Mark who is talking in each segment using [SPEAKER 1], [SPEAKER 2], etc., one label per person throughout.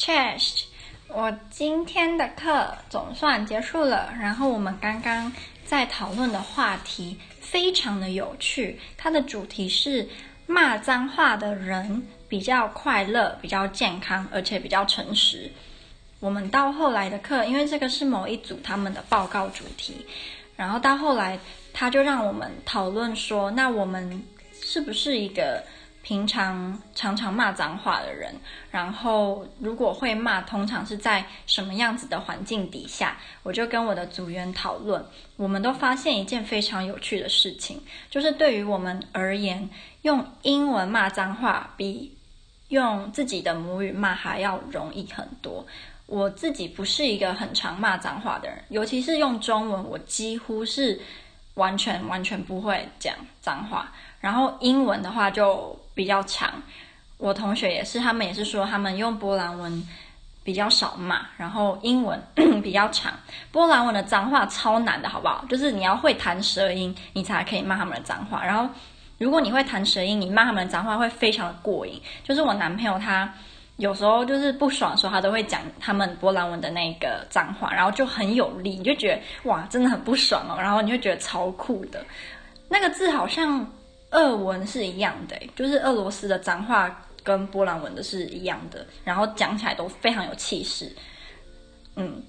[SPEAKER 1] Chest，我今天的课总算结束了。然后我们刚刚在讨论的话题非常的有趣，它的主题是骂脏话的人比较快乐、比较健康，而且比较诚实。我们到后来的课，因为这个是某一组他们的报告主题，然后到后来他就让我们讨论说，那我们是不是一个平常常常骂脏话的人，然后如果会骂，通常是在什么样子的环境底下？我就跟我的组员讨论，我们都发现一件非常有趣的事情，就是对于我们而言，用英文骂脏话比用自己的母语骂还要容易很多。我自己不是一个很常骂脏话的人，尤其是用中文，我几乎是完全完全不会讲脏话。然后英文的话就比较长，我同学也是，他们也是说他们用波兰文比较少骂，然后英文 比较长。波兰文的脏话超难的，好不好？就是你要会弹舌音，你才可以骂他们的脏话。然后如果你会弹舌音，你骂他们的脏话会非常的过瘾。就是我男朋友他有时候就是不爽的时候，他都会讲他们波兰文的那个脏话，然后就很有力，你就觉得哇，真的很不爽哦。然后你就觉得超酷的，那个字好像。俄文是一样的，就是俄罗斯的脏话跟波兰文的是一样的，然后讲起来都非常有气势。嗯，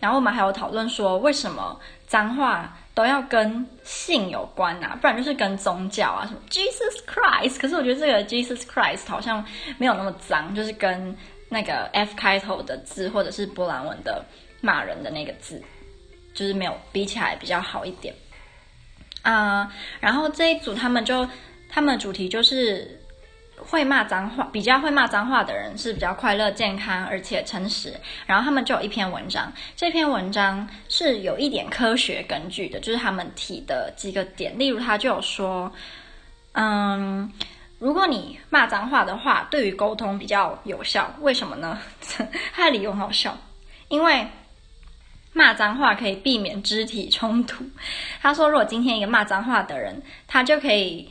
[SPEAKER 1] 然后我们还有讨论说，为什么脏话都要跟性有关啊？不然就是跟宗教啊，什么 Jesus Christ。可是我觉得这个 Jesus Christ 好像没有那么脏，就是跟那个 F 开头的字，或者是波兰文的骂人的那个字，就是没有比起来比较好一点。啊、然后这一组他们就，他们的主题就是会骂脏话，比较会骂脏话的人是比较快乐、健康而且诚实。然后他们就有一篇文章，这篇文章是有一点科学根据的，就是他们提的几个点。例如，他就说，嗯，如果你骂脏话的话，对于沟通比较有效。为什么呢？他的理由很好笑，因为。骂脏话可以避免肢体冲突。他说，如果今天一个骂脏话的人，他就可以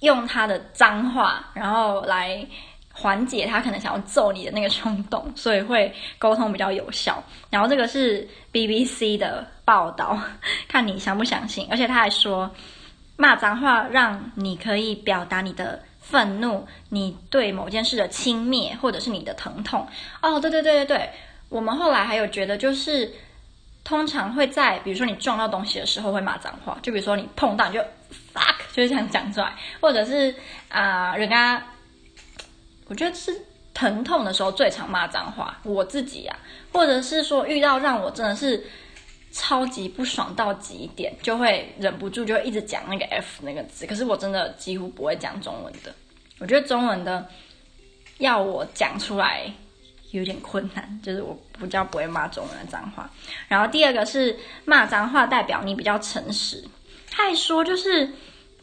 [SPEAKER 1] 用他的脏话，然后来缓解他可能想要揍你的那个冲动，所以会沟通比较有效。然后这个是 BBC 的报道，看你相不相信。而且他还说，骂脏话让你可以表达你的愤怒，你对某件事的轻蔑，或者是你的疼痛。哦，对对对对对，我们后来还有觉得就是。通常会在比如说你撞到东西的时候会骂脏话，就比如说你碰到你就 fuck 就是这样讲出来，或者是啊、人家，我觉得是疼痛的时候最常骂脏话，我自己呀、啊，或者是说遇到让我真的是超级不爽到极点，就会忍不住就一直讲那个 f 那个字，可是我真的几乎不会讲中文的，我觉得中文的要我讲出来。有点困难，就是我比较不会骂中文的脏话。然后第二个是骂脏话代表你比较诚实。他还说，就是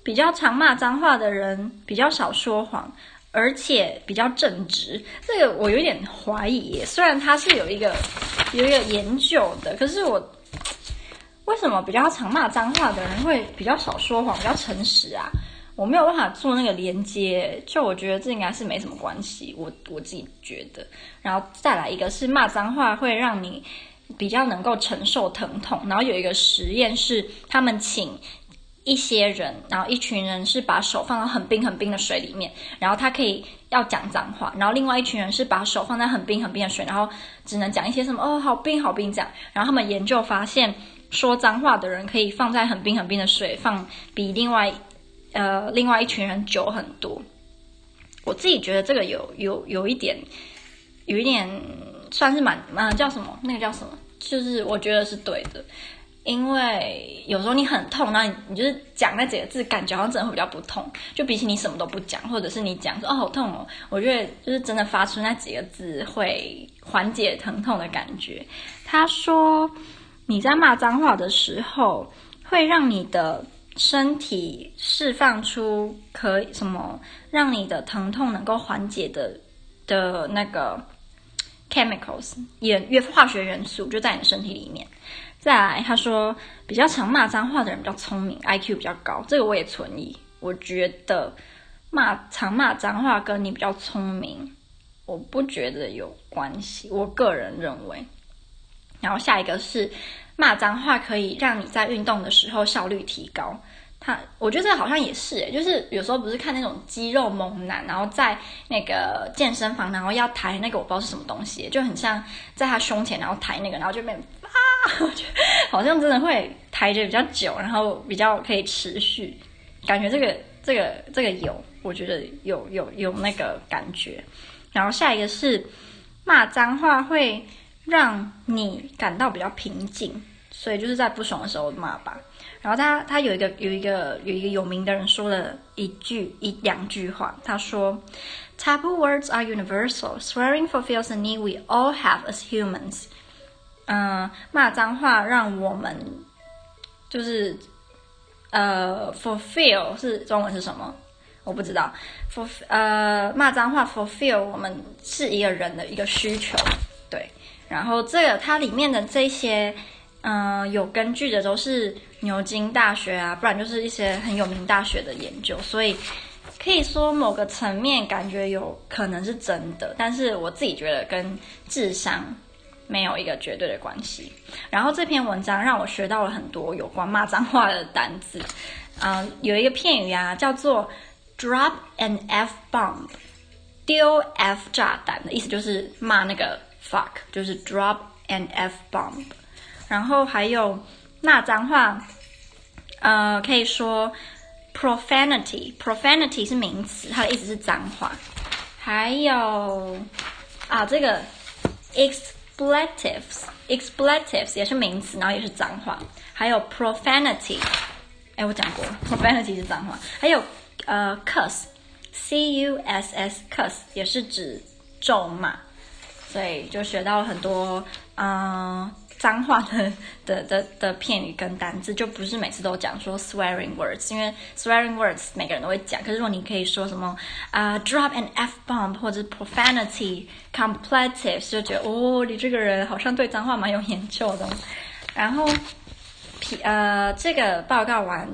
[SPEAKER 1] 比较常骂脏话的人比较少说谎，而且比较正直。这个我有点怀疑耶，虽然他是有一个有一个研究的，可是我为什么比较常骂脏话的人会比较少说谎，比较诚实啊？我没有办法做那个连接，就我觉得这应该是没什么关系，我我自己觉得。然后再来一个是骂脏话会让你比较能够承受疼痛。然后有一个实验是他们请一些人，然后一群人是把手放到很冰很冰的水里面，然后他可以要讲脏话，然后另外一群人是把手放在很冰很冰的水，然后只能讲一些什么哦好冰好冰这样。然后他们研究发现，说脏话的人可以放在很冰很冰的水放比另外。呃，另外一群人久很多，我自己觉得这个有有有一点，有一点算是蛮蛮叫什么？那个叫什么？就是我觉得是对的，因为有时候你很痛，那你你就是讲那几个字，感觉好像真的会比较不痛，就比起你什么都不讲，或者是你讲说哦好痛哦，我觉得就是真的发出那几个字会缓解疼痛的感觉。他说你在骂脏话的时候，会让你的。身体释放出可以什么让你的疼痛能够缓解的的那个 chemicals 也越化学元素就在你的身体里面。再来，他说比较常骂脏话的人比较聪明，IQ 比较高，这个我也存疑。我觉得骂常骂脏话跟你比较聪明，我不觉得有关系。我个人认为。然后下一个是骂脏话可以让你在运动的时候效率提高。他我觉得这好像也是诶，就是有时候不是看那种肌肉猛男，然后在那个健身房，然后要抬那个我不知道是什么东西，就很像在他胸前，然后抬那个，然后就变啊，我觉得好像真的会抬着比较久，然后比较可以持续，感觉这个这个这个有，我觉得有有有那个感觉。然后下一个是骂脏话会让你感到比较平静，所以就是在不爽的时候骂吧。然后他他有一个有一个有一个有名的人说了一句一两句话，他说：“Taboo words are universal. Swearing fulfills a need we all have as humans.” 嗯，骂脏话让我们就是呃，fulfill 是中文是什么？我不知道。for 呃，骂脏话 fulfill 我们是一个人的一个需求，对。然后这个它里面的这些。嗯、有根据的都是牛津大学啊，不然就是一些很有名大学的研究，所以可以说某个层面感觉有可能是真的，但是我自己觉得跟智商没有一个绝对的关系。然后这篇文章让我学到了很多有关骂脏话的单字，嗯、有一个片语啊，叫做 drop an f bomb，丢 f 炸弹的意思就是骂那个 fuck，就是 drop an f bomb。然后还有骂脏话，呃，可以说 profanity，profanity 是名词，它的意思是脏话。还有啊，这个 expletives，expletives 也是名词，然后也是脏话。还有 profanity，哎，我讲过，profanity 是脏话。还有呃，cuss，c u s s，cuss 也是指咒骂。所以就学到了很多，嗯、呃。脏话的的的的片语跟单字，就不是每次都讲说 swearing words，因为 swearing words 每个人都会讲。可是如果你可以说什么啊、drop an f bomb 或者 profanity completive，就觉得哦，你这个人好像对脏话蛮有研究的。然后，呃，这个报告完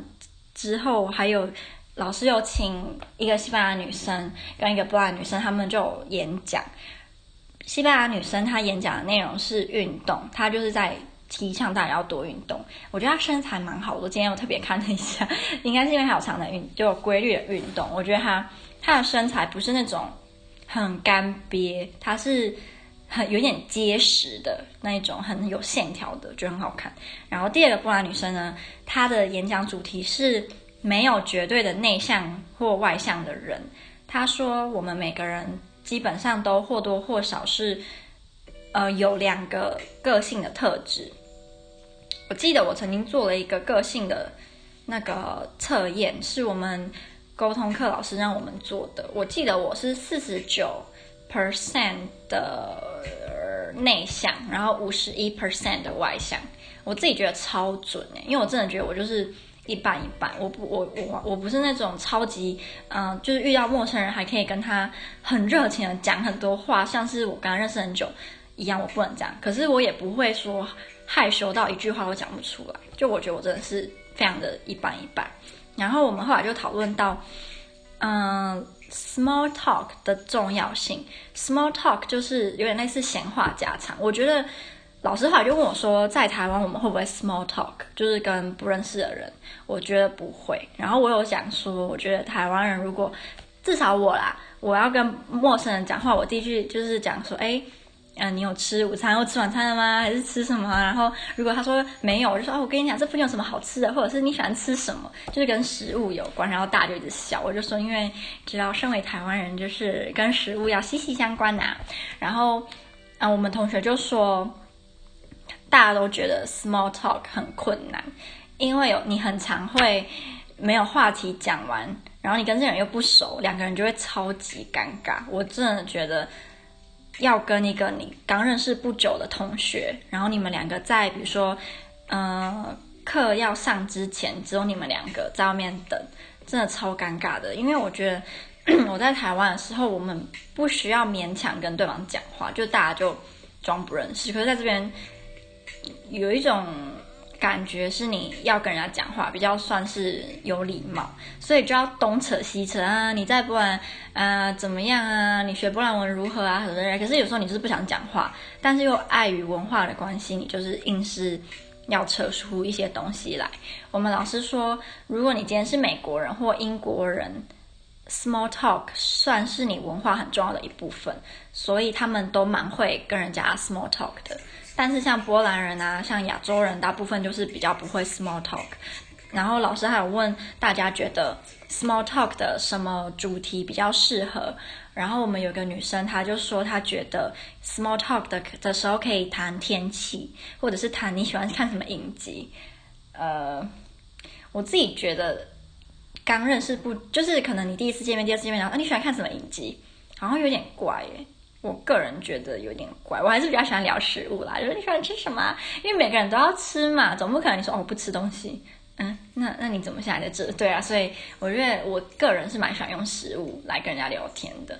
[SPEAKER 1] 之后，还有老师又请一个西班牙女生跟一个布兰女生，他们就演讲。西班牙女生她演讲的内容是运动，她就是在提倡大家要多运动。我觉得她身材蛮好的，我今天我特别看了一下，应该是因为她有常的运，就有规律的运动。我觉得她她的身材不是那种很干瘪，她是很有点结实的那一种，很有线条的，觉得很好看。然后第二个波兰女生呢，她的演讲主题是没有绝对的内向或外向的人。她说我们每个人。基本上都或多或少是，呃，有两个个性的特质。我记得我曾经做了一个个性的那个测验，是我们沟通课老师让我们做的。我记得我是四十九 percent 的内向，然后五十一 percent 的外向。我自己觉得超准诶，因为我真的觉得我就是。一半一半，我不，我我我不是那种超级，嗯、呃，就是遇到陌生人还可以跟他很热情的讲很多话，像是我跟他认识很久一样，我不能这样。可是我也不会说害羞到一句话都讲不出来，就我觉得我真的是非常的一半一半。然后我们后来就讨论到，嗯、呃，small talk 的重要性。small talk 就是有点类似闲话家常，我觉得。老师后来就问我说：“在台湾我们会不会 small talk，就是跟不认识的人？”我觉得不会。然后我有讲说，我觉得台湾人如果至少我啦，我要跟陌生人讲话，我第一句就是讲说：“哎，嗯、你有吃午餐或吃晚餐了吗？还是吃什么？”然后如果他说没有，我就说：“哦，我跟你讲，这附近有什么好吃的，或者是你喜欢吃什么，就是跟食物有关。”然后大家就一直笑。我就说：“因为知道身为台湾人，就是跟食物要息息相关呐、”然后，啊、我们同学就说。大家都觉得 small talk 很困难，因为有你很常会没有话题讲完，然后你跟这个人又不熟，两个人就会超级尴尬。我真的觉得要跟一个你刚认识不久的同学，然后你们两个在比如说，呃，课要上之前，只有你们两个在外面等，真的超尴尬的。因为我觉得 我在台湾的时候，我们不需要勉强跟对方讲话，就大家就装不认识。可是在这边。有一种感觉是你要跟人家讲话，比较算是有礼貌，所以就要东扯西扯啊。你在波兰，呃，怎么样啊？你学波兰文如何啊？什么的。可是有时候你就是不想讲话，但是又碍于文化的关系，你就是硬是要扯出一些东西来。我们老师说，如果你今天是美国人或英国人，small talk 算是你文化很重要的一部分，所以他们都蛮会跟人家 small talk 的。但是像波兰人啊，像亚洲人，大部分就是比较不会 small talk。然后老师还有问大家觉得 small talk 的什么主题比较适合。然后我们有个女生，她就说她觉得 small talk 的的时候可以谈天气，或者是谈你喜欢看什么影集。呃，我自己觉得刚认识不，就是可能你第一次见面、第二次见面，然后你喜欢看什么影集，好像有点怪耶。我个人觉得有点怪，我还是比较喜欢聊食物啦。就是你喜欢吃什么？因为每个人都要吃嘛，总不可能你说哦我不吃东西。嗯，那那你怎么现在在这？对啊，所以我觉得我个人是蛮喜欢用食物来跟人家聊天的。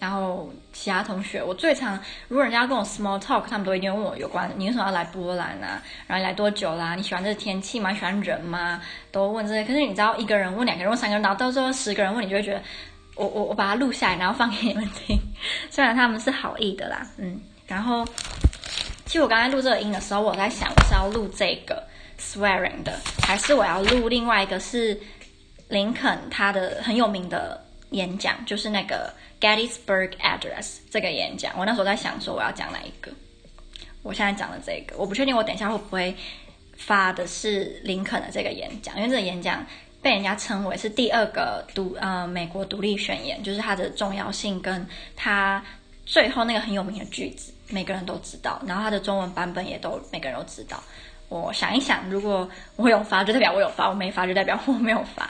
[SPEAKER 1] 然后其他同学，我最常如果人家跟我 small talk，他们都一定问我有关你为什么要来波兰啊？然后来多久啦？你喜欢这天气吗？喜欢人吗？都问这些。可是你知道，一个人问两个人问三个人，然后到时候十个人问你，就会觉得。我我我把它录下来，然后放给你们听。虽然他们是好意的啦，嗯。然后，其实我刚才录这个音的时候，我在想，我是要录这个 swearing 的，还是我要录另外一个是林肯他的很有名的演讲，就是那个 Gettysburg Address 这个演讲。我那时候在想说，我要讲哪一个？我现在讲的这个，我不确定，我等一下会不会发的是林肯的这个演讲，因为这个演讲。被人家称为是第二个独呃美国独立宣言，就是它的重要性跟它最后那个很有名的句子，每个人都知道。然后它的中文版本也都每个人都知道。我想一想，如果我有发，就代表我有发；我没发，就代表我没有发。